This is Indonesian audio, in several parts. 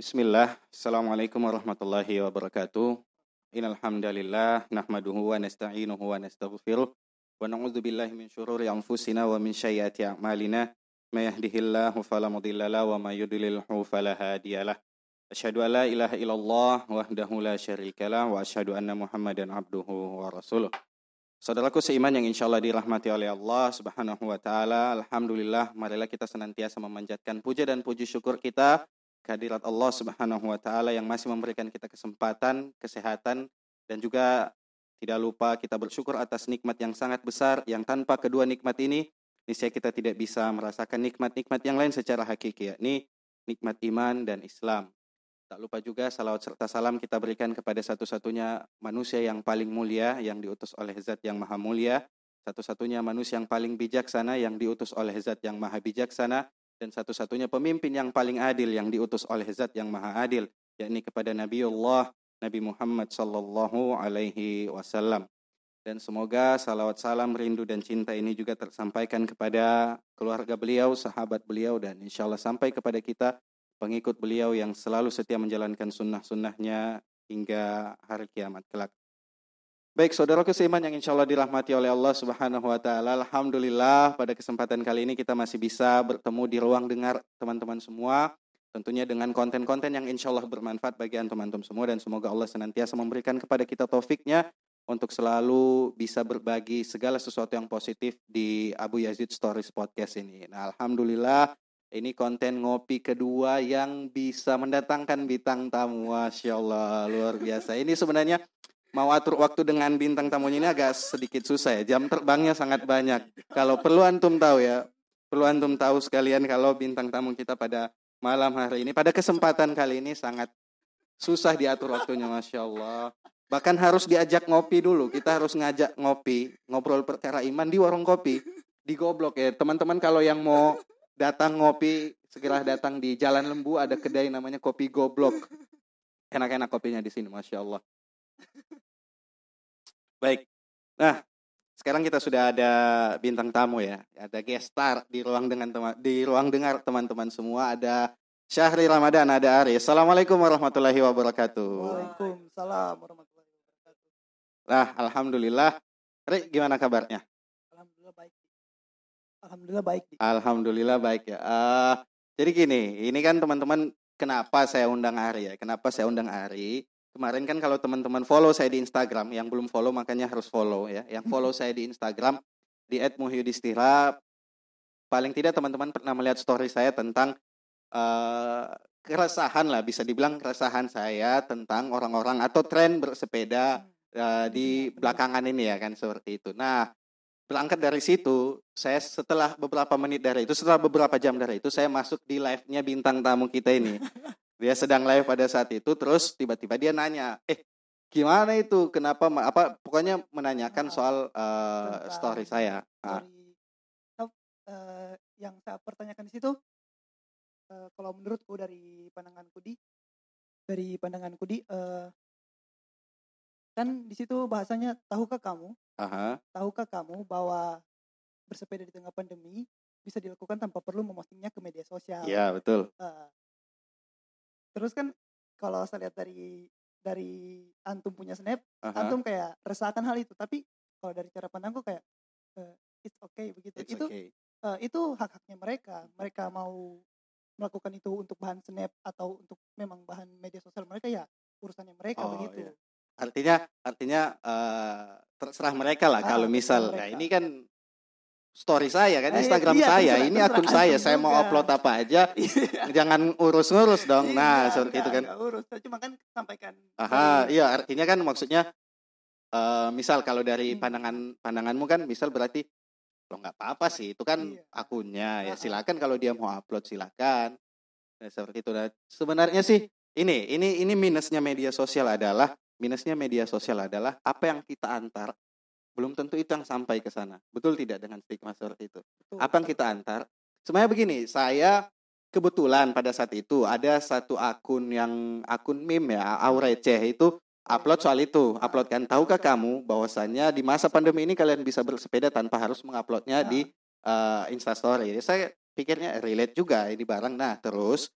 Bismillah, Assalamualaikum warahmatullahi wabarakatuh. Innal hamdalillah nahmaduhu wa nasta'inuhu wa nastaghfiruh wa na'udzu billahi min syururi anfusina wa min sayyiati a'malina. May yahdihillahu fala mudhillalah wa may yudlilhu fala hadiyalah. Asyhadu an la ilaha illallah wahdahu la syarikalah wa asyhadu anna Muhammadan abduhu wa rasuluh. Saudaraku seiman yang insya Allah dirahmati oleh Allah subhanahu wa ta'ala. Alhamdulillah, marilah kita senantiasa memanjatkan puja dan puji syukur kita kehadirat Allah subhanahu wa ta'ala yang masih memberikan kita kesempatan, kesehatan, dan juga tidak lupa kita bersyukur atas nikmat yang sangat besar yang tanpa kedua nikmat ini, niscaya kita tidak bisa merasakan nikmat-nikmat yang lain secara hakiki, yakni nikmat iman dan Islam. Tak lupa juga salawat serta salam kita berikan kepada satu-satunya manusia yang paling mulia yang diutus oleh zat yang maha mulia. Satu-satunya manusia yang paling bijaksana yang diutus oleh zat yang maha bijaksana. Dan satu-satunya pemimpin yang paling adil yang diutus oleh zat yang maha adil. yakni kepada Nabiullah Nabi Muhammad sallallahu alaihi wasallam. Dan semoga salawat salam rindu dan cinta ini juga tersampaikan kepada keluarga beliau, sahabat beliau dan insya Allah sampai kepada kita pengikut beliau yang selalu setia menjalankan sunnah-sunnahnya hingga hari kiamat kelak. Baik, saudaraku seiman yang insya Allah dirahmati oleh Allah Subhanahu wa Ta'ala. Alhamdulillah, pada kesempatan kali ini kita masih bisa bertemu di ruang dengar teman-teman semua. Tentunya dengan konten-konten yang insya Allah bermanfaat bagi antum-antum semua dan semoga Allah senantiasa memberikan kepada kita taufiknya untuk selalu bisa berbagi segala sesuatu yang positif di Abu Yazid Stories Podcast ini. Nah, Alhamdulillah ini konten ngopi kedua yang bisa mendatangkan bintang tamu. Masya Allah, luar biasa. Ini sebenarnya mau atur waktu dengan bintang tamunya ini agak sedikit susah ya. Jam terbangnya sangat banyak. Kalau perlu antum tahu ya, perlu antum tahu sekalian kalau bintang tamu kita pada malam hari ini, pada kesempatan kali ini sangat susah diatur waktunya, Masya Allah. Bahkan harus diajak ngopi dulu. Kita harus ngajak ngopi, ngobrol perkara iman di warung kopi. Di goblok ya. Teman-teman kalau yang mau datang ngopi, segera datang di Jalan Lembu ada kedai namanya Kopi Goblok. Enak-enak kopinya di sini, masya Allah. Baik, nah sekarang kita sudah ada bintang tamu ya, ada guest star di ruang dengan teman di ruang dengar teman-teman semua ada Syahri Ramadan, ada Ari. Assalamualaikum warahmatullahi wabarakatuh. Waalaikumsalam warahmatullahi wabarakatuh. Nah, alhamdulillah. Ari, gimana kabarnya? Alhamdulillah baik. Alhamdulillah baik. Alhamdulillah baik ya. Uh, jadi gini, ini kan teman-teman kenapa saya undang Ari ya? Kenapa saya undang Ari? Kemarin kan kalau teman-teman follow saya di Instagram, yang belum follow makanya harus follow ya. Yang follow saya di Instagram di @muhyudistira paling tidak teman-teman pernah melihat story saya tentang uh, keresahan lah bisa dibilang keresahan saya tentang orang-orang atau tren bersepeda uh, di belakangan ini ya kan seperti itu. Nah, berangkat dari situ, saya setelah beberapa menit dari itu, setelah beberapa jam dari itu, saya masuk di live-nya bintang tamu kita ini. Dia sedang live pada saat itu, terus tiba-tiba dia nanya, eh gimana itu, kenapa, apa, pokoknya menanyakan soal uh, story saya. Story, uh, yang saya pertanyakan di situ, uh, kalau menurutku dari pandanganku di, dari pandanganku di, uh, kan di situ bahasanya tahukah kamu Aha. Tahukah kamu bahwa bersepeda di tengah pandemi bisa dilakukan tanpa perlu memostingnya ke media sosial? Iya betul. Uh, terus kan kalau saya lihat dari dari antum punya snap, Aha. antum kayak resahkan hal itu. Tapi kalau dari cara pandangku kayak uh, it's okay begitu. It's itu okay. uh, itu hak haknya mereka. Mereka mau melakukan itu untuk bahan snap atau untuk memang bahan media sosial mereka ya urusannya mereka oh, begitu. Iya artinya artinya uh, terserah mereka lah ah, kalau misal nah ini kan story saya kan ah, Instagram iya, saya. Ini akun saya saya mau upload apa aja iya. jangan urus-ngurus dong. Iya, nah seperti itu kan. urus cuma kan sampaikan. Aha iya artinya kan maksudnya uh, misal kalau dari hmm. pandangan pandanganmu kan misal berarti lo nggak apa-apa sih itu kan iya. akunnya. Ya silakan kalau dia mau upload silakan. Nah, seperti itu. Nah, sebenarnya sih ini ini ini minusnya media sosial adalah minusnya media sosial adalah apa yang kita antar belum tentu itu yang sampai ke sana. Betul tidak dengan stigma seperti itu? Betul. Apa yang kita antar? Sebenarnya begini, saya kebetulan pada saat itu ada satu akun yang akun meme ya, Aureceh itu upload soal itu, upload kan. Tahukah kamu bahwasannya di masa pandemi ini kalian bisa bersepeda tanpa harus menguploadnya di uh, Instastory. Jadi saya pikirnya relate juga ini barang. Nah, terus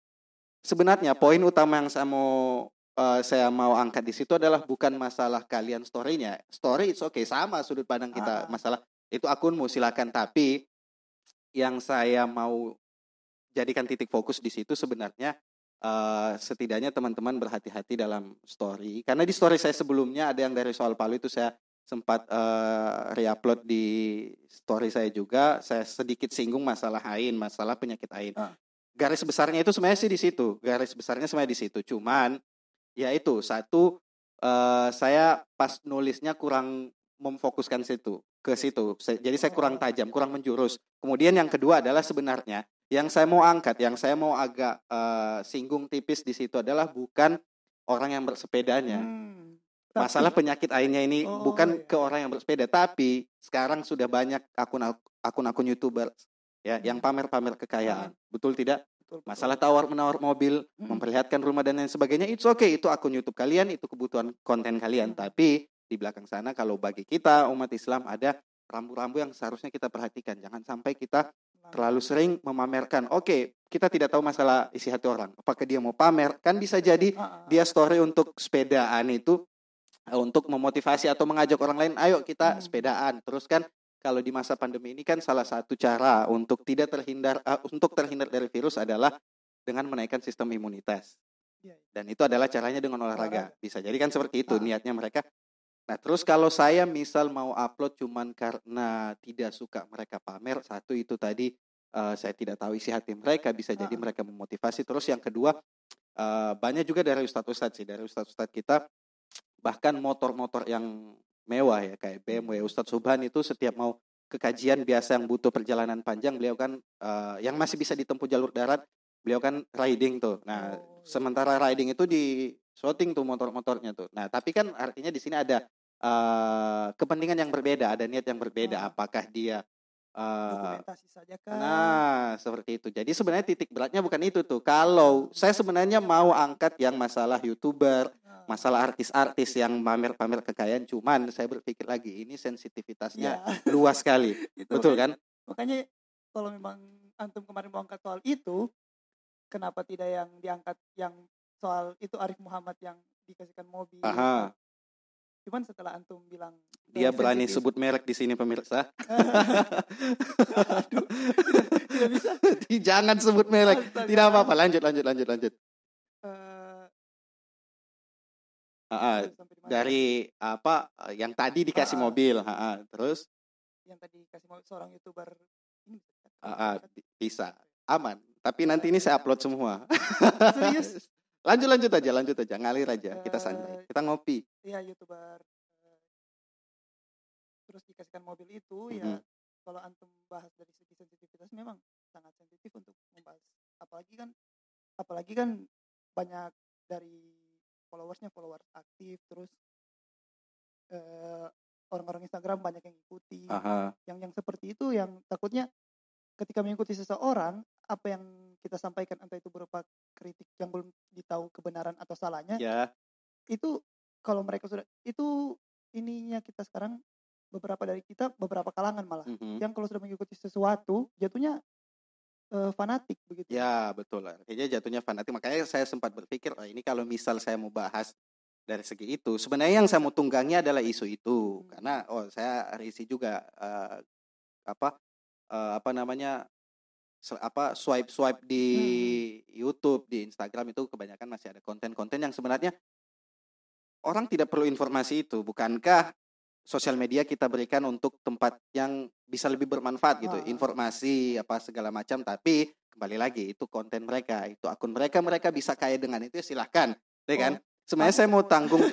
sebenarnya poin utama yang saya mau eh, saya mau angkat di situ adalah bukan masalah kalian story-nya. Story it's okay. Sama sudut pandang kita. Ah. masalah itu akunmu silakan. Tapi yang saya mau jadikan titik fokus di situ sebenarnya eh, setidaknya teman-teman berhati-hati dalam story. Karena di story saya sebelumnya ada yang dari soal Palu itu saya sempat eh, reupload di story saya juga. Saya sedikit singgung masalah ain masalah penyakit ain. Ah. garis besarnya itu sebenarnya sih di situ. Garis besarnya sebenarnya di situ. Cuman ya itu satu eh, saya pas nulisnya kurang memfokuskan situ ke situ jadi saya kurang Oh. tajam kurang menjurus kemudian yang kedua adalah sebenarnya yang saya mau angkat yang saya mau agak eh, singgung tipis di situ adalah bukan orang yang bersepedanya Hmm. Tapi- masalah penyakit ainnya ini Oh, bukan iya. ke orang yang bersepeda tapi sekarang sudah banyak akun akun-akun youtuber ya yang Hmm. pamer-pamer kekayaan betul tidak Betul, betul. Masalah tawar menawar mobil Mm. memperlihatkan rumah dan lain sebagainya it's okay. Itu akun YouTube kalian itu kebutuhan konten kalian. Hmm. tapi di belakang sana kalau bagi kita umat Islam ada rambu-rambu yang seharusnya kita perhatikan. Jangan sampai kita terlalu sering memamerkan. Oke kita tidak tahu masalah isi hati orang. Apakah dia mau pamer? Kan bisa jadi Ah, ah, dia story untuk sepedaan itu eh, untuk memotivasi atau mengajak orang lain ayo kita Hmm. sepedaan. Terus kan kalau di masa pandemi ini kan salah satu cara untuk tidak terhindar eh, untuk terhindar dari virus adalah dengan menaikkan sistem imunitas. Iya, iya. dan itu adalah caranya dengan olahraga. Bisa jadi kan seperti itu Ah. niatnya mereka. Nah terus kalau saya misal mau upload cuman karena tidak suka mereka pamer satu itu tadi eh, saya tidak tahu isi hati mereka bisa jadi Ah. mereka memotivasi. Terus yang kedua eh, banyak juga dari ustadz-ustadz sih. Dari ustadz-ustadz kita bahkan motor-motor yang mewah ya kayak BMW Ustadz Subhan itu setiap mau ke kajian biasa yang butuh perjalanan panjang beliau kan eh, yang masih bisa ditempuh jalur darat beliau kan riding tuh. Nah Oh, sementara riding itu di shooting tuh motor-motornya tuh. Nah tapi kan artinya di sini ada eh, kepentingan yang berbeda ada niat yang berbeda. Ah. apakah dia dokumentasi saja kan. Nah, seperti itu. Jadi sebenarnya titik beratnya bukan itu tuh. Kalau saya sebenarnya mau angkat yang masalah YouTuber, Nah, masalah artis-artis yang pamer-pamer kekayaan, cuman saya berpikir lagi ini sensitivitasnya iya. luas sekali. Itu Betul makanya- kan? makanya kalau memang antum kemarin mau angkat soal itu kenapa tidak yang diangkat yang soal itu Arif Muhammad yang dikasihkan mobil Aha, cuman setelah antum bilang dia berani sensitif, sebut merek di sini pemirsa. Aduh, tidak, tidak bisa Jangan sebut merek. Astaga. Tidak apa-apa. Lanjut, lanjut, lanjut, lanjut. Eh, Mana? dari apa yang tadi dikasih ah. mobil, ah. terus yang tadi kasih mau seorang youtuber ini bisa kan? ah, ah, bi- bisa aman. Tapi nanti ini saya upload semua. serius lanjut lanjut aja lanjut aja ngalir aja kita santai Eh, kita ngopi Iya youtuber eh, terus dikasihkan mobil itu Mhm. ya kalau antum bahas dari segi sensitivitas memang sangat sensitif untuk membahas apalagi kan apalagi kan banyak dari followersnya followers aktif terus eh, orang-orang Instagram banyak yang ikuti Aha. yang yang seperti itu yang takutnya ketika mengikuti seseorang apa yang kita sampaikan entah itu berupa kritik yang belum ditahu kebenaran atau salahnya ya itu kalau mereka sudah itu ininya kita sekarang beberapa dari kita beberapa kalangan malah mhm. yang kalau sudah mengikuti sesuatu jatuhnya eh, fanatik begitu. Ya betul. Artinya jatuhnya fanatik. Makanya saya sempat berpikir oh ini kalau misal saya mau bahas dari segi itu sebenarnya yang saya mau tunggangi adalah isu itu. Hmm. karena oh saya risih juga eh, apa eh, apa namanya apa swipe swipe di YouTube di Instagram itu kebanyakan masih ada konten-konten yang sebenarnya orang tidak perlu informasi itu. Bukankah sosial media kita berikan untuk tempat yang bisa lebih bermanfaat gitu informasi apa segala macam. Tapi kembali lagi itu konten mereka itu akun mereka mereka bisa kaya dengan itu ya silahkan ya kan? Sebenarnya saya mau tanggung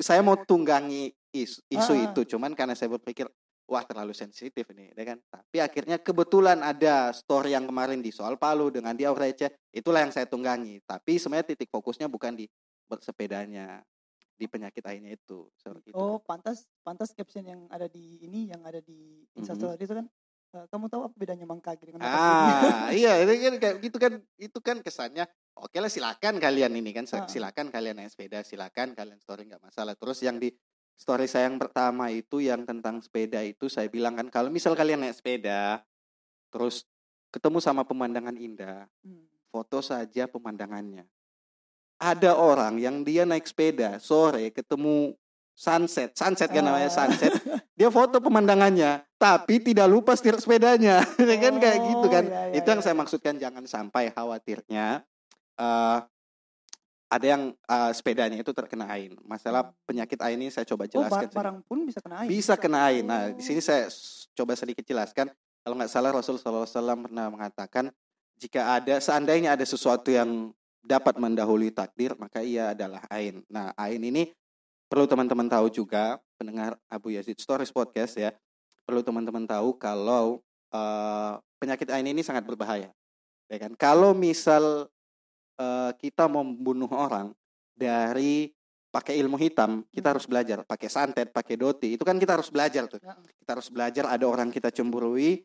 saya mau tunggangi isu, isu itu cuman karena saya berpikir wah terlalu sensitif ini ya kan? Tapi akhirnya kebetulan ada story yang kemarin di soal Palu dengan dia receh itulah yang saya tunggangi. Tapi sebenarnya titik fokusnya bukan di bersepedanya di penyakit lainnya itu seperti itu oh pantas pantas caption yang ada di ini yang ada di instastory itu kan eh, kamu tahu apa bedanya mangkagi dengan motor Ah, iya itu kan kayak gitu kan itu kan kesannya oke lah silakan kalian ini kan Ah. silakan kalian naik sepeda silakan kalian story nggak masalah terus yang di story saya yang pertama itu yang tentang sepeda itu saya bilang kan kalau misal kalian naik sepeda terus ketemu sama pemandangan indah Hmm. foto saja pemandangannya. Ada orang yang dia naik sepeda sore ketemu sunset, sunset kan namanya Ah. sunset. Dia foto pemandangannya, tapi tidak lupa setir sepedanya. kan kayak gitu kan. Oh, iya, iya, Itu yang iya. saya maksudkan jangan sampai khawatirnya eh ada yang eh, sepedanya itu terkena ain. Masalah penyakit ain ini saya coba Hmm. Oh, jelaskan. sedikit. barang pun bisa kena air. Bisa kena ain. Nah, di Oh. sini saya coba sedikit jelaskan. Kalau nggak salah Rasul SAW pernah mengatakan jika ada seandainya ada sesuatu yang dapat mendahului takdir, maka ia adalah ain. Nah, ain ini perlu teman-teman tahu juga pendengar Abu Yazid Stories Podcast ya. Perlu teman-teman tahu kalau eh, penyakit ain ini sangat berbahaya. Ya kan? Kalau misal eh, kita mau membunuh orang dari pakai ilmu hitam, kita harus belajar. Pakai santet, pakai doti, itu kan kita harus belajar tuh. Kita harus belajar ada orang kita cemburui,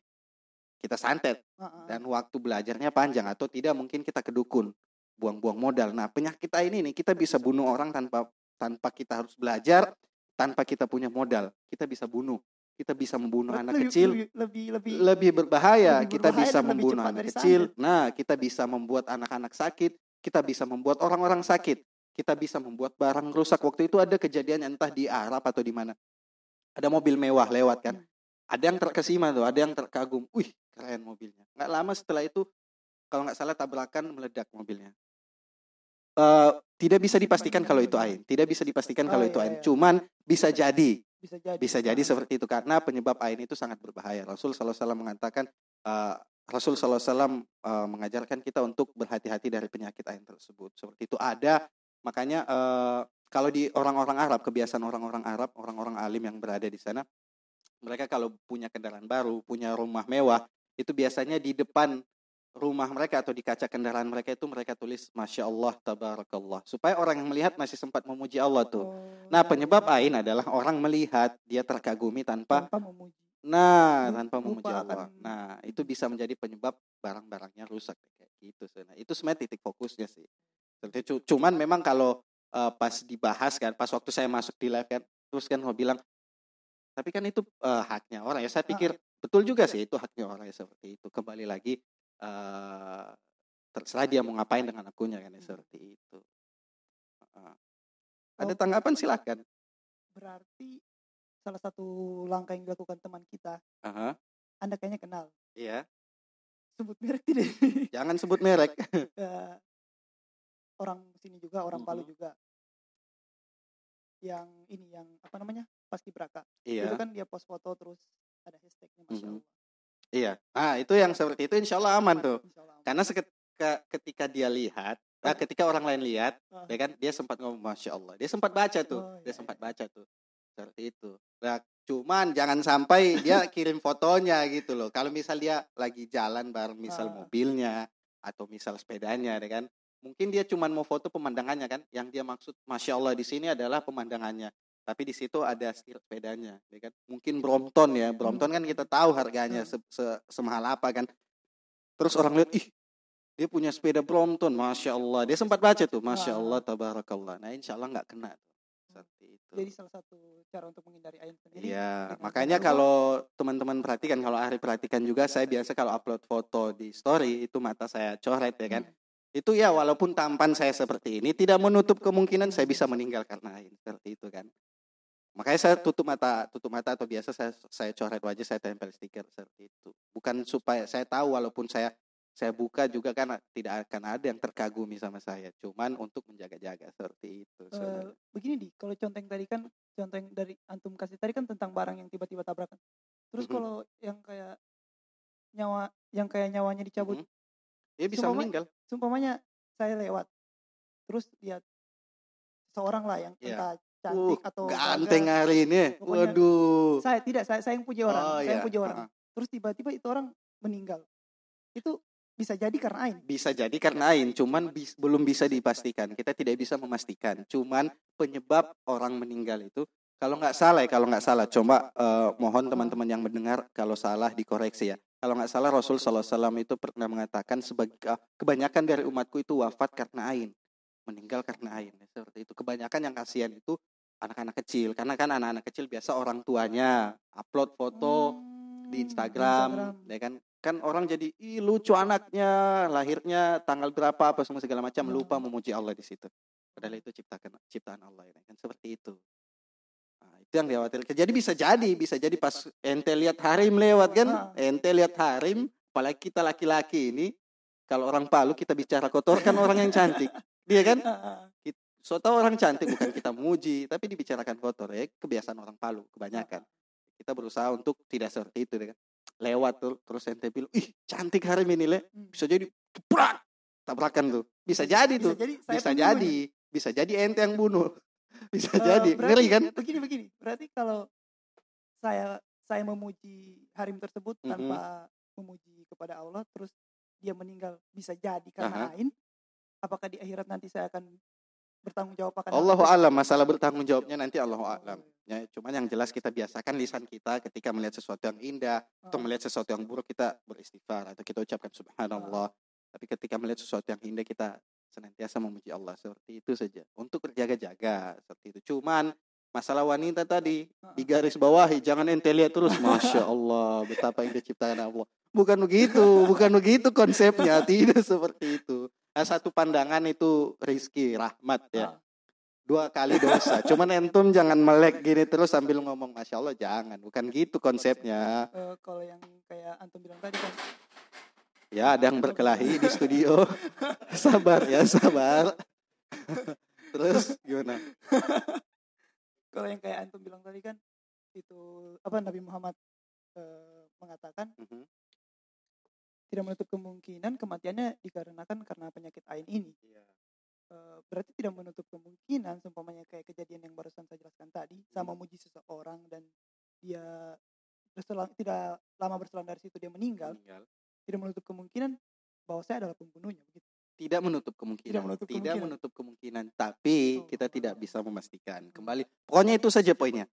kita santet dan waktu belajarnya panjang atau tidak mungkin kita kedukun, buang-buang modal. Nah, penyakit ini nih kita bisa bunuh orang tanpa tanpa kita harus belajar, tanpa kita punya modal. Kita bisa bunuh. Kita bisa membunuh anak Lebih- kecil lebih lebih lebih, lebih berbahaya. lebih kita bisa membunuh anak kecil. santet. Nah, kita bisa membuat anak-anak sakit. Kita bisa membuat orang-orang sakit. Kita bisa membuat barang rusak. Waktu itu ada kejadian entah di Arab atau di mana. Ada mobil mewah lewat kan. Hmm. Ada yang terkesima tuh, ada yang terkagum. Wih, keren mobilnya. Nggak lama setelah itu, kalau nggak salah tabrakan meledak mobilnya. Eh, tidak bisa dipastikan kalau itu ain. Tidak bisa dipastikan kalau Oh, itu iya, ain. iya. Cuman bisa jadi bisa jadi bisa jadi Ah. seperti itu karena penyebab ain itu sangat berbahaya. Rasul SAW mengatakan eh, Rasul SAW eh, mengajarkan kita untuk berhati-hati dari penyakit ain tersebut. Seperti itu ada makanya eh, kalau di orang-orang Arab kebiasaan orang-orang Arab orang-orang alim yang berada di sana mereka kalau punya kendaraan baru punya rumah mewah itu biasanya di depan rumah mereka atau di kaca kendaraan mereka itu mereka tulis masya Allah tabarakallah supaya orang yang melihat masih sempat memuji Allah tuh. Oh, Nah, ya, penyebab ain adalah orang melihat dia terkagumi tanpa tanpa memuji nah tanpa memuji Allah. Nah, itu bisa menjadi penyebab barang-barangnya rusak kayak gitu. Nah, itu sebenarnya titik fokusnya sih. Cuman memang kalau eh, pas dibahas kan, pas waktu saya masuk di live kan, terus kan mau bilang tapi kan itu eh, haknya orang ya. Saya pikir betul juga sih itu haknya orang ya seperti itu. Kembali lagi eh terserah dia mau ngapain dengan akunnya kan ya Hmm. seperti itu. Heeh. Ada tanggapan silakan. berarti salah satu langkah yang dilakukan teman kita Aha, anda kayaknya kenal iya. sebut merek tidak Jangan sebut merek. Ya, orang sini juga orang Palu Mhm. juga yang ini yang apa namanya paski braka itu iya. kan dia post foto terus ada hashtagnya masya Mhm. Allah Iya. Nah, itu yang seperti itu insya Allah aman tuh. Karena seketika, ketika dia lihat, nah, ketika orang lain lihat, ya kan, dia sempat ngomong Masya Allah. Dia sempat baca tuh. Oh, dia iya, sempat iya. baca tuh. Seperti itu. Nah, cuman jangan sampai dia kirim fotonya gitu loh. Kalau misal dia lagi jalan bareng misal mobilnya atau misal sepedanya, ya kan. Mungkin dia cuman mau foto pemandangannya kan. Yang dia maksud Masya Allah di sini adalah pemandangannya. Tapi di situ ada setir sepedanya, ya kan? Mungkin Brompton ya. Brompton kan kita tahu harganya se- se- semahal apa kan. Terus orang lihat, ih dia punya sepeda Brompton, masya Allah. Dia sempat baca tuh, masya Ah. Allah, tabarakallah. Nah insya Allah nggak kena tuh. Seperti itu. jadi salah satu cara untuk menghindari air sendiri Iya, makanya kalau teman-teman perhatikan, kalau Ari perhatikan juga, saya biasa kalau upload foto di story itu mata saya coret ya kan. Hmm. Itu ya walaupun tampan saya seperti ini, tidak menutup kemungkinan saya bisa meninggal karena air seperti itu kan. Makanya saya tutup mata, tutup mata atau biasa saya saya coret wajah, saya tempel stiker seperti itu. Bukan supaya saya tahu walaupun saya saya buka juga kan tidak akan ada yang terkagumi sama saya. Cuman untuk menjaga-jaga seperti itu. Sebenarnya. begini di kalau conteng tadi kan conteng dari antum kasih tadi kan tentang barang yang tiba-tiba tabrakan terus Mhm. kalau yang kayak nyawa yang kayak nyawanya dicabut Mhm. Dia bisa Sumpah, meninggal. sumpamanya saya lewat terus lihat seorang lah yang Iya. entah cantik Uh, atau ganteng gagah. hari ini. Pokoknya Waduh. saya tidak saya, saya yang puji orang Oh, saya yang iya. puji orang terus tiba-tiba itu orang meninggal itu bisa jadi karena ain Bisa jadi karena ain, cuman bis- belum bisa dipastikan. Kita tidak bisa memastikan. Cuman penyebab orang meninggal itu kalau nggak salah ya, kalau nggak salah, coba eh, mohon teman-teman yang mendengar kalau salah dikoreksi ya. Kalau nggak salah Rasul SAW itu pernah mengatakan sebagai ah, kebanyakan dari umatku itu wafat karena ain, meninggal karena ain. Seperti itu. Kebanyakan yang kasihan itu anak-anak kecil, karena kan anak-anak kecil biasa orang tuanya upload foto Hmm, di Instagram, ya kan? Kan orang jadi ih lucu anaknya lahirnya tanggal berapa apa semua segala macam Hmm. lupa memuji Allah di situ. Padahal itu ciptakan ciptaan Allah ya kan? Seperti itu. Nah, itu yang dikhawatirkan. Jadi bisa jadi bisa jadi pas ente lihat harim lewat kan? Ente lihat harim apalagi kita laki-laki ini kalau orang Palu kita bicara kotor kan orang yang cantik. Dia kan. So tau orang cantik bukan kita muji tapi dibicarakan kotor ya. Kebiasaan orang Palu kebanyakan. Kita berusaha untuk tidak seperti itu ya kan. Lewat tuh terus ente bilang ih cantik harim ini le. Hmm. bisa jadi jebrak tabrakan tuh. Bisa jadi tuh. jadi saya bisa jadi. bisa jadi ente yang bunuh. Bisa Eh, jadi. berarti- ngeri kan? begini begini. Berarti kalau saya saya memuji harim tersebut Mhm. tanpa memuji kepada Allah terus dia meninggal bisa jadi karena lain apakah di akhirat nanti saya akan bertanggung jawab akan Allah alam masalah bertanggung jawabnya nanti Allah Oh, alam. Ya cuman yang jelas kita biasakan lisan kita ketika melihat sesuatu yang indah atau Ah. melihat sesuatu yang buruk kita beristighfar atau kita ucapkan subhanallah. Tapi ketika melihat sesuatu yang indah kita senantiasa memuji Allah. Seperti itu saja. Untuk berjaga-jaga seperti itu. Cuman masalah wanita tadi di garis bawahi jangan ente lihat terus. Masya Allah betapa indah ciptaan Allah. Bukan begitu bukan begitu konsepnya. Tidak seperti itu satu pandangan itu rizki rahmat ya. Ah. dua kali dosa. Cuman entum jangan melek gini terus sambil ngomong masya Allah jangan. Bukan gitu konsepnya. Eh, kalau yang kayak antum bilang tadi kan. Ya ada yang berkelahi di studio. Sabar ya sabar. Terus gimana? Kalau yang kayak antum bilang tadi kan itu apa Nabi Muhammad eh, mengatakan Mhm. Tidak menutup kemungkinan kematiannya dikarenakan karena penyakit ain ini. Eh, berarti tidak menutup kemungkinan seumpamanya kayak kejadian yang barusan saya jelaskan tadi sama Hmm. memuji seseorang dan dia berselang, tidak lama berselang dari situ dia meninggal Meninggal. tidak menutup kemungkinan bahwa saya adalah pembunuhnya begitu. Tidak menutup kemungkinan. Tidak menutup tidak kemungkinan. menutup kemungkinan tapi Oh. kita tidak bisa memastikan. Kembali pokoknya itu saja poinnya.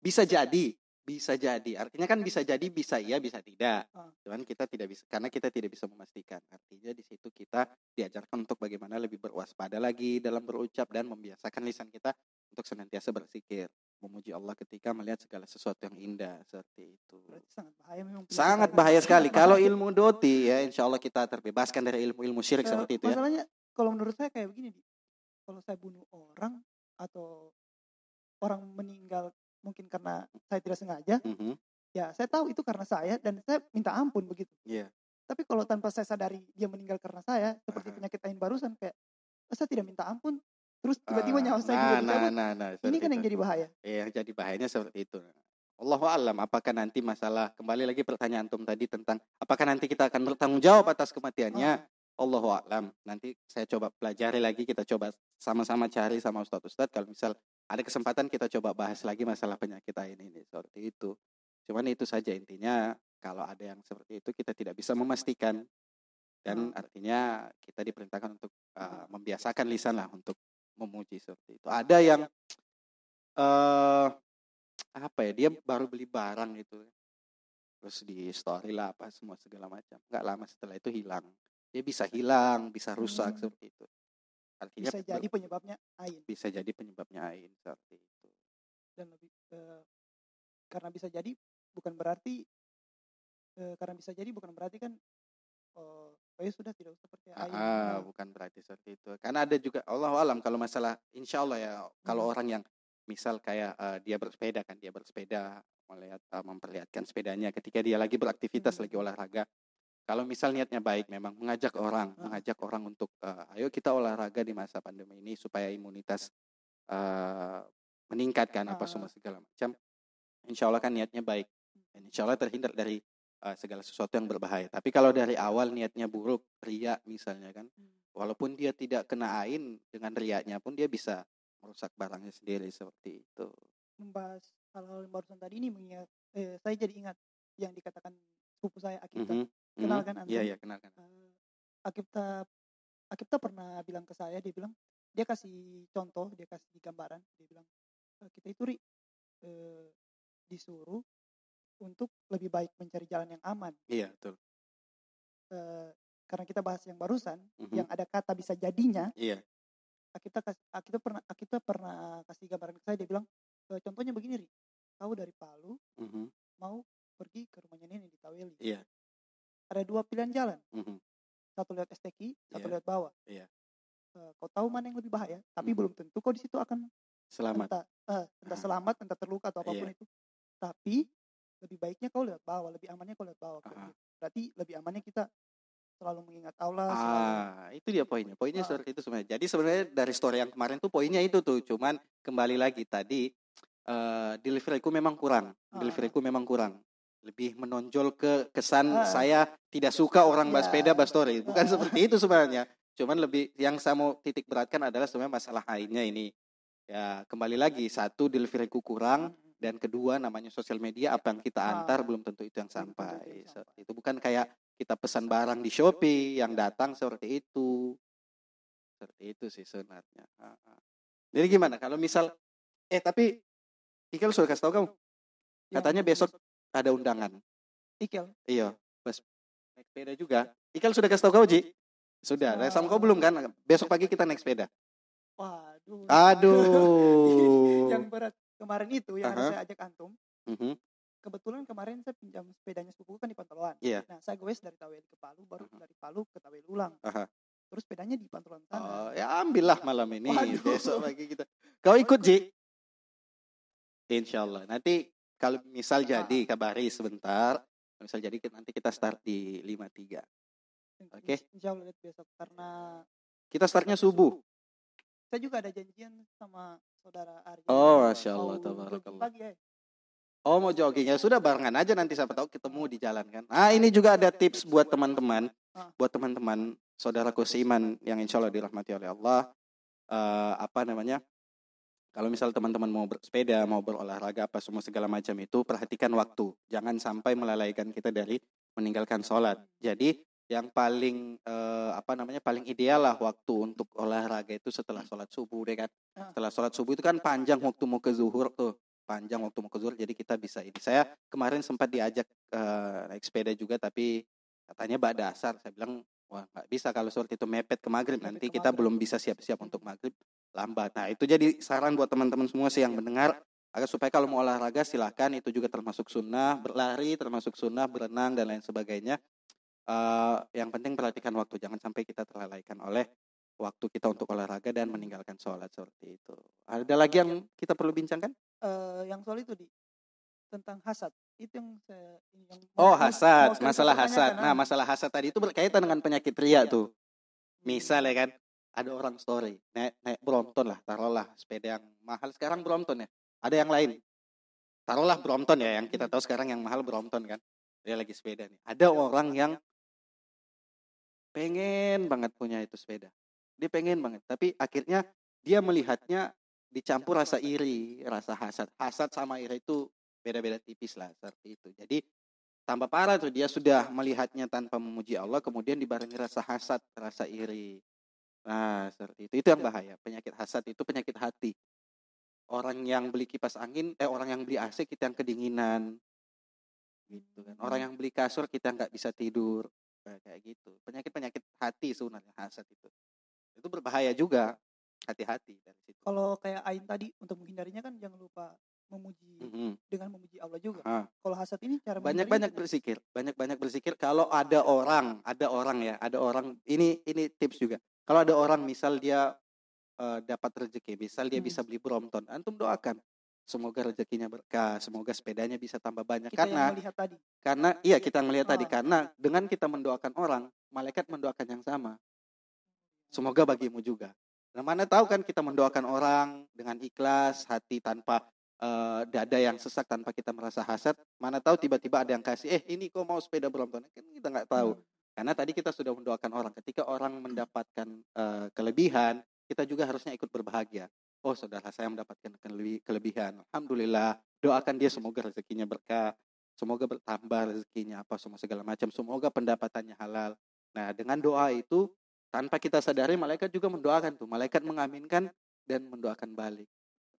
Bisa jadi bisa jadi. Artinya kan bisa jadi bisa iya bisa tidak. Ah. cuman kita tidak bisa karena kita tidak bisa memastikan. Artinya di situ kita diajarkan untuk bagaimana lebih berwaspada lagi dalam berucap dan membiasakan lisan kita untuk senantiasa bersikir. Memuji Allah ketika melihat segala sesuatu yang indah seperti itu. Berarti sangat bahaya memang sangat bahaya sekali. kalau ilmu doti ya insya Allah kita terbebaskan dari ilmu-ilmu syirik Eh, seperti itu ya. masalahnya kalau menurut saya kayak begini kalau saya bunuh orang atau orang meninggal mungkin karena saya tidak sengaja Mhm. ya saya tahu itu karena saya dan saya minta ampun begitu Iya. tapi kalau tanpa saya sadari dia meninggal karena saya seperti Aha. penyakit ain barusan kayak "Oh, saya tidak minta ampun terus tiba-tiba Ah, nyawa saya nah, juga nah, dicabut nah, nah, ini kan yang jadi bahaya Iya, yang jadi bahayanya seperti itu. Allah alam apakah nanti masalah kembali lagi pertanyaan antum tadi tentang apakah nanti kita akan bertanggung jawab atas kematiannya? Ah, Allahu alam. Nanti saya coba pelajari lagi kita coba sama-sama cari sama Ustadz Ustadz kalau misal ada kesempatan kita coba bahas lagi masalah penyakit ain ini seperti itu. Cuman itu saja intinya kalau ada yang seperti itu kita tidak bisa memastikan. Dan artinya kita diperintahkan untuk uh, membiasakan lisan lah untuk memuji seperti itu. Ada yang eh apa ya dia baru beli barang gitu terus di story lah apa semua segala macam. Nggak lama setelah itu hilang. Dia bisa hilang. bisa rusak Hmm. seperti itu artinya bisa jadi penyebabnya ain bisa jadi penyebabnya ain seperti itu dan lebih eh, karena bisa jadi bukan berarti eh, karena bisa jadi bukan berarti kan oh, oh ya sudah tidak usah percaya ain ah, Nah, bukan berarti seperti itu karena ada juga Allah alam kalau masalah insya Allah ya kalau Hmm. orang yang misal kayak eh, dia bersepeda kan dia bersepeda melihat memperlihatkan sepedanya ketika dia lagi beraktivitas Hmm. lagi olahraga kalau misal niatnya baik memang mengajak orang mengajak orang untuk eh, ayo kita olahraga di masa pandemi ini supaya imunitas eh, meningkatkan apa semua segala macam insya Allah kan niatnya baik. Dan insya Allah terhindar dari eh, segala sesuatu yang berbahaya. Tapi kalau dari awal niatnya buruk ria misalnya kan Hmm. walaupun dia tidak kena ain dengan riaknya pun dia bisa merusak barangnya sendiri seperti itu. Membahas hal-hal yang barusan tadi ini mengingat eh, saya jadi ingat yang dikatakan sepupu saya Akipta Mhm, mhm. Kenal kan antum iya iya kenalkan. Eh, Akipta Akipta pernah bilang ke saya dia bilang dia kasih contoh dia kasih gambaran. Dia bilang "Eh, kita itu ri eh, disuruh untuk lebih baik mencari jalan yang aman. Iya betul. Eh, karena kita bahas yang barusan Mhm. yang ada kata bisa jadinya iya. Kita kas- kita pernah kita pernah kasih gambaran ke saya dia bilang "Eh, contohnya begini ri. Kau dari Palu mhm, mau pergi ke rumahnya nenek di Taweli. Iya ada dua pilihan jalan. Mhm. Satu lewat STQ, satu Iya. lewat bawah. Iya. Eh, kau tahu mana yang lebih bahaya, tapi Mhm. belum tentu kau di situ akan Selamat. entah eh, entah Ah. selamat, entah terluka atau apa pun Iya. itu. Tapi lebih baiknya kau lewat bawah, lebih amannya kau lewat bawah. Ah. Berarti lebih amannya kita selalu mengingat Allah, selalu Ah, itu dia poinnya. Poinnya Ah. seperti itu sebenarnya. Jadi sebenarnya dari story yang kemarin tuh poinnya itu tuh. Cuman kembali lagi tadi eh deliveryku memang kurang. Ah. Deliveryku memang kurang. Lebih menonjol ke kesan Ah. saya tidak suka orang Ya. sepeda, bahas story. Bukan Ah. seperti itu sebenarnya. Cuman lebih yang saya mau titik beratkan adalah sebenarnya masalah lainnya ini. Ya, kembali lagi satu deliveryku kurang Mm, dan kedua namanya sosial media apa yang kita antar Ah. belum tentu itu yang sampai. Seperti itu bukan kayak kita pesan barang di Shopee yang datang seperti itu. Seperti itu sih sebenarnya. Jadi gimana kalau misal eh tapi Ikel sudah kasih tahu kamu yang katanya besok ada undangan. Ikel. Iya, pas naik sepeda juga. Ikel sudah kasih tahu kau Ji? Sudah, Ah. sama kau belum kan? Besok pagi kita naik sepeda. Waduh. Aduh. yang berat kemarin itu yang Aha. harus saya ajak antum. Mhm. Kebetulan kemarin saya pinjam sepedanya sepupu kan di Pantoloan. Iya. Nah, saya goes dari Taweli ke Palu, baru Aha. dari Palu ke Taweli ulang. Aha. Terus sepedanya di Pantoloan Oh, sana. ya ambillah malam ini. Waduh. Besok pagi kita. Kau ikut Ji? Insya Allah. Nanti kalau misal jadi kabari sebentar. Misal jadi nanti kita start di 53. Oke. Insya Allah lihat besok karena Kita startnya subuh. saya juga ada janjian sama saudara Arya. Oh, Masya Allah, tabarakallah. Ya. Oh mau jogging ya sudah barengan aja nanti siapa tahu ketemu di jalan kan. Ah ini juga ada tips buat teman-teman, buat teman-teman saudaraku seiman yang insya Allah dirahmati oleh Allah. Eh, apa namanya? Kalau misal teman-teman mau bersepeda, mau berolahraga apa semua segala macam itu perhatikan waktu. Jangan sampai melalaikan kita dari meninggalkan sholat. Jadi yang paling eh, apa namanya paling ideal lah waktu untuk olahraga itu setelah sholat subuh deh kan. Ah. Setelah sholat subuh itu kan panjang waktu mau ke zuhur tuh panjang waktu mau ke zuhur jadi kita bisa ini. Saya kemarin sempat diajak eh, naik sepeda juga tapi katanya bak dasar. Saya bilang wah nggak bisa kalau seperti itu mepet ke maghrib nanti kita belum bisa siap-siap untuk maghrib lambat. Nah itu jadi saran buat teman-teman semua sih yang mendengar agar supaya kalau mau olahraga silahkan itu juga termasuk sunnah berlari termasuk sunnah berenang dan lain sebagainya. Eh, yang penting perhatikan waktu jangan sampai kita terlalaikan oleh waktu kita untuk olahraga dan meninggalkan sholat seperti itu. Ada lagi yang kita perlu bincangkan? Eh, yang soal itu di tentang hasad itu yang saya yang Oh hasad, masalah hasad. Nah ah. masalah hasad tadi itu berkaitan dengan penyakit ria Iya. tuh. Misal ya kan, ada orang story naik naik Brompton lah, taruhlah sepeda yang mahal sekarang Brompton ya. Ada yang lain, taruhlah Brompton ya, yang kita tahu sekarang yang mahal Brompton kan. Dia lagi sepeda nih. Ada orang yang pengen banget punya itu sepeda. Dia pengen banget, tapi akhirnya dia melihatnya dicampur rasa iri, rasa hasad. Hasad sama iri itu beda-beda tipis lah seperti itu. Jadi tambah parah tuh dia sudah melihatnya tanpa memuji Allah kemudian dibarengi rasa hasad rasa iri nah seperti itu. Itu yang bahaya. Penyakit hasad itu penyakit hati. Orang yang beli kipas angin eh orang yang beli AC kita yang kedinginan. Gitu kan. Orang yang beli kasur kita nggak bisa tidur. Nah, kayak gitu. Penyakit penyakit hati sebenarnya hasad itu. Itu berbahaya juga. Hati-hati dari situ. Kalau kayak Ain tadi untuk menghindarinya kan jangan lupa memuji Mhm. dengan memuji Allah juga. Ah. Kalau hasad ini cara banyak-banyak berzikir banyak-banyak berzikir kalau ada orang ada orang ya ada orang ini ini tips juga kalau ada orang misal dia eh, dapat rezeki misal dia Hmm. bisa beli Brompton antum doakan. Semoga rezekinya berkah semoga sepedanya bisa tambah banyak kita karena yang melihat tadi. karena iya kita melihat tadi karena dengan kita mendoakan orang malaikat mendoakan yang sama. Semoga bagimu juga. Nah mana tahu kan kita mendoakan orang dengan ikhlas hati tanpa dada yang sesak tanpa kita merasa hasad. Mana tahu tiba-tiba ada yang kasih eh ini kok mau sepeda Brompton? Kan kita nggak tahu. Hmm. Karena tadi kita sudah mendoakan orang ketika orang mendapatkan eh, kelebihan kita juga harusnya ikut berbahagia. Oh saudara saya mendapatkan kelebi- kelebihan. Alhamdulillah doakan dia semoga rezekinya berkah semoga bertambah rezekinya apa semua segala macam. Semoga pendapatannya halal. Nah dengan doa itu tanpa kita sadari malaikat juga mendoakan tuh. Malaikat mengaminkan dan mendoakan balik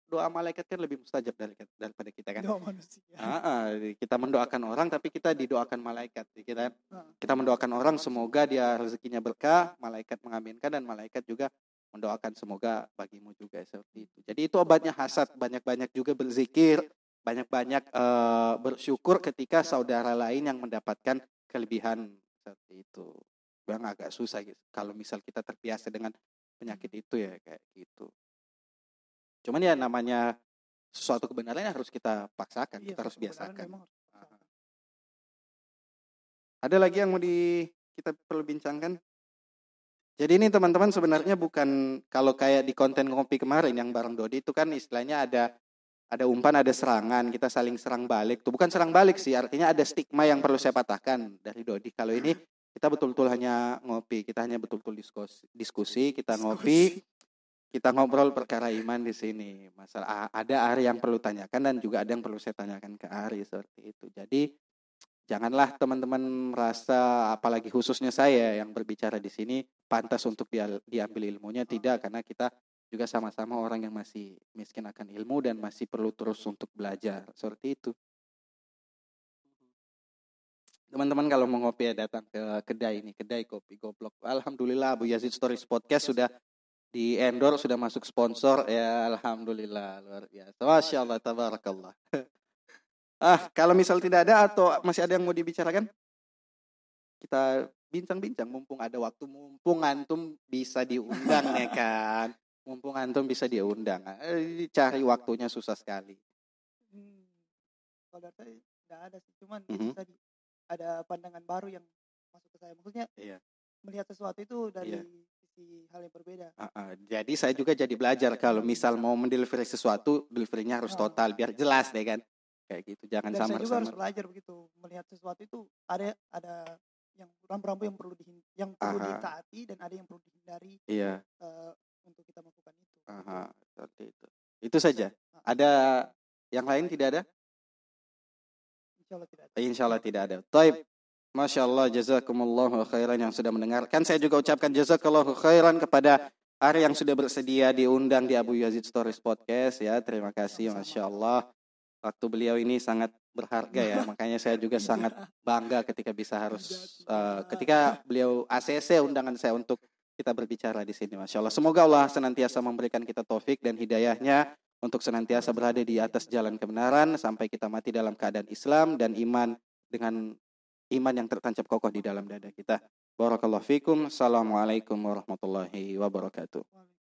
doa malaikat kan lebih mustajab dari, daripada kita kan. Doa manusia. Ah, kita mendoakan orang tapi kita didoakan malaikat kita Ah. kita mendoakan orang semoga dia rezekinya berkah malaikat mengaminkan dan malaikat juga mendoakan semoga bagimu juga seperti itu. Jadi itu obatnya hasad. Banyak-banyak juga berzikir banyak-banyak eh, bersyukur ketika saudara lain yang mendapatkan kelebihan seperti itu. Bang agak susah gitu. Kalau misal kita terbiasa dengan penyakit Hmm. itu ya kayak gitu cuman ya namanya sesuatu kebenaran yang harus kita paksakan Iya, kita harus biasakan. memang Ah. diusahakan. ada lagi yang mau di kita perlu bincangkan jadi ini teman-teman sebenarnya bukan kalau kayak di konten ngopi kemarin yang bareng Dodi itu kan istilahnya ada ada umpan ada serangan kita saling serang balik tuh. Bukan serang balik sih artinya ada stigma yang perlu saya patahkan dari Dodi. Kalau ini kita betul-betul hanya ngopi kita hanya betul-betul diskusi diskusi kita ngopi kita ngobrol perkara iman di sini masalah ada Ari yang perlu tanyakan dan juga ada yang perlu saya tanyakan ke Ari seperti itu. Jadi janganlah teman-teman merasa apalagi khususnya saya yang berbicara di sini pantas untuk dia- diambil ilmunya. Tidak karena kita juga sama-sama orang yang masih miskin akan ilmu dan masih perlu terus untuk belajar seperti itu. Teman-teman kalau mau ngopi ya datang ke kedai ini kedai kopi goblok. Alhamdulillah Abu Yazid Stories Podcast sudah di endorse sudah masuk sponsor. Ya alhamdulillah. Luar biasa. Masya Allah tabarakallah. Ah kalau misal tidak ada atau masih ada yang mau dibicarakan? Kita bincang-bincang. Mumpung ada waktu mumpung antum bisa diundang ya kan? Mumpung antum bisa diundang. Eh, cari waktunya susah sekali. Kalau saya tidak ada sih, cuman Mhm. tadi ada pandangan baru yang masuk ke saya. Maksudnya Iya. melihat sesuatu itu dari Iya. Sisi hal yang berbeda. Ah, ah. jadi saya juga jadi belajar kalau misal mau mendelivery sesuatu deliverynya harus total biar jelas deh kan kayak gitu jangan Dan saya juga harus samar-samar belajar begitu melihat sesuatu itu ada ada yang rambu-rambu yang perlu dihin, yang perlu Aha. ditaati dan ada yang perlu dihindari iya eh, untuk kita melakukan itu. Aha, seperti itu. Itu saja. Ah. Ada yang lain tidak ada? Insya Allah tidak. ada. Insya Allah tidak ada. Taib. Masya Allah, jazakumullah khairan yang sudah mendengarkan. Saya juga ucapkan jazakallahu khairan kepada Ari yang sudah bersedia diundang di Abu Yazid Stories Podcast ya. Terima kasih. Masya Allah. Waktu beliau ini sangat berharga ya. Makanya saya juga sangat bangga ketika bisa harus eh, ketika beliau ACC undangan saya untuk kita berbicara di sini. Masya Allah. Semoga Allah senantiasa memberikan kita taufik dan hidayahnya untuk senantiasa berada di atas jalan kebenaran sampai kita mati dalam keadaan Islam dan iman dengan iman yang tertancap kokoh di dalam dada kita. Barakallahu fikum. Assalamualaikum warahmatullahi wabarakatuh.